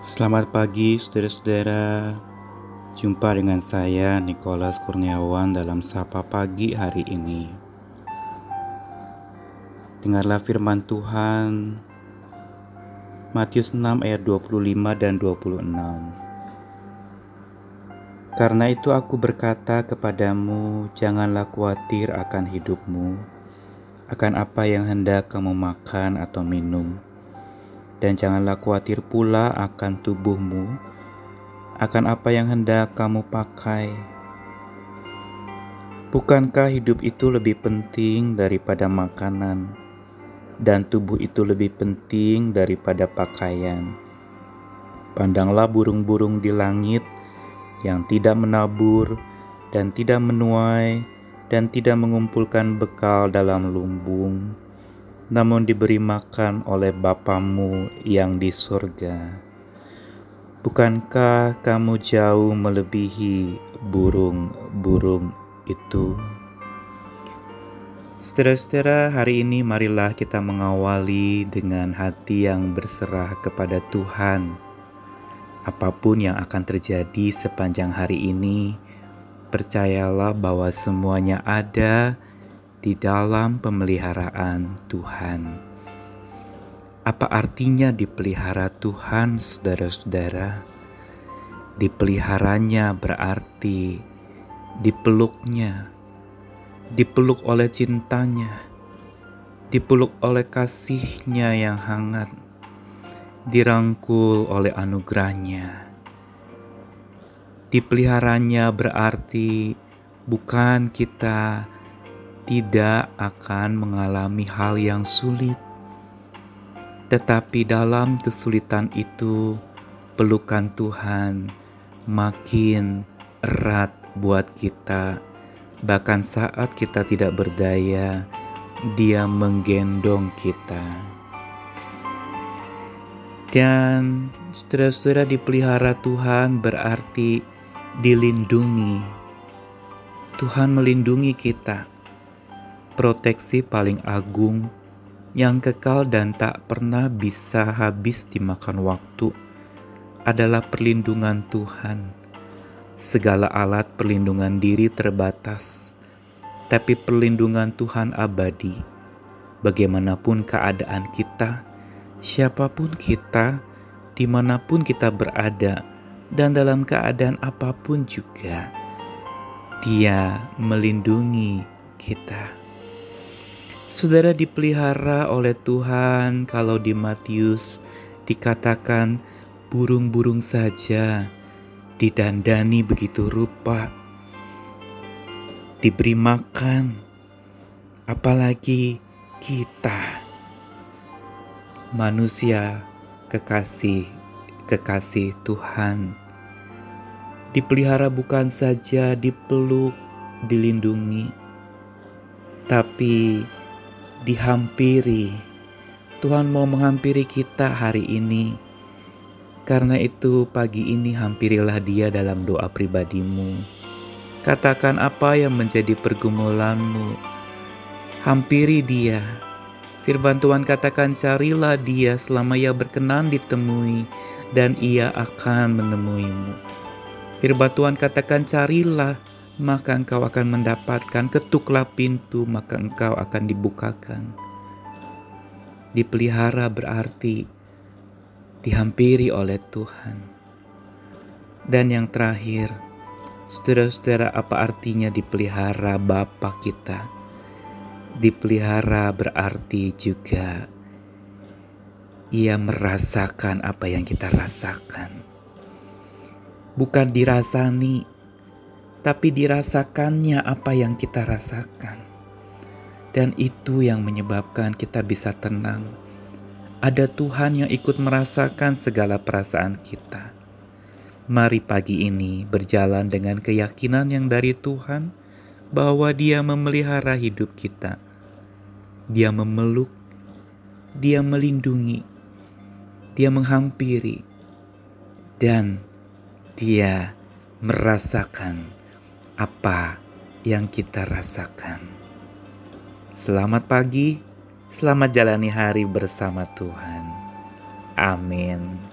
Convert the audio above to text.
Selamat pagi saudara-saudara. Jumpa dengan saya Nikolas Kurniawan dalam Sapa Pagi hari ini. Dengarlah firman Tuhan. Matius 6 ayat 25 dan 26 Karena itu aku berkata kepadamu Janganlah khawatir akan hidupmu Akan apa yang hendak kamu makan atau minum dan janganlah khawatir pula akan tubuhmu, akan apa yang hendak kamu pakai. Bukankah hidup itu lebih penting daripada makanan, dan tubuh itu lebih penting daripada pakaian? Pandanglah burung-burung di langit yang tidak menabur dan tidak menuai dan tidak mengumpulkan bekal dalam lumbung namun diberi makan oleh Bapamu yang di surga. Bukankah kamu jauh melebihi burung-burung itu? Saudara-saudara, hari ini marilah kita mengawali dengan hati yang berserah kepada Tuhan. Apa pun yang akan terjadi sepanjang hari ini, percayalah bahwa semuanya ada di dalam pemeliharaan Tuhan. Apa artinya dipelihara Tuhan, saudara-saudara? Dipeliharanya berarti dipeluknya, dipeluk oleh cintanya, dipeluk oleh kasihnya yang hangat, dirangkul oleh anugerahnya. Dipeliharanya berarti bukan kita tidak akan mengalami hal yang sulit, tetapi dalam kesulitan itu, pelukan Tuhan makin erat buat kita. Bahkan saat kita tidak berdaya, Dia menggendong kita. Dan saudara-saudara dipelihara Tuhan berarti dilindungi. Tuhan melindungi kita proteksi paling agung yang kekal dan tak pernah bisa habis dimakan waktu adalah perlindungan Tuhan. Segala alat perlindungan diri terbatas, tapi perlindungan Tuhan abadi. Bagaimanapun keadaan kita, siapa pun kita, di mana pun kita berada, dan dalam keadaan apa pun juga, Dia melindungi kita. Saudara dipelihara oleh Tuhan kalau di Matius dikatakan burung-burung saja didandani begitu rupa diberi makan apalagi kita manusia kekasih kekasih Tuhan. Dipelihara bukan saja dipeluk dilindungi tapi dihampiri. Tuhan mau menghampiri kita hari ini. Karena itu pagi ini hampirilah dia dalam doa pribadimu. Katakan apa yang menjadi pergumulanmu. Hampiri dia. Firman Tuhan katakan carilah dia selama ia berkenan ditemui dan ia akan menemuimu. Firman Tuhan katakan carilah maka engkau akan mendapatkan ketuklah pintu, maka engkau akan dibukakan. Dipelihara berarti dihampiri oleh Tuhan. Dan yang terakhir, saudara-saudara apa artinya dipelihara Bapa kita? Dipelihara berarti juga ia merasakan apa yang kita rasakan. Bukan dirasani, tapi dirasakannya apa yang kita rasakan. Dan itu yang menyebabkan kita bisa tenang. Ada Tuhan yang ikut merasakan segala perasaan kita. Mari pagi ini berjalan dengan keyakinan yang dari Tuhan bahwa Dia memelihara hidup kita. Dia memeluk, Dia melindungi, Dia menghampiri, dan Dia merasakan apa yang kita rasakan. Selamat pagi, selamat jalani hari bersama Tuhan. Amin.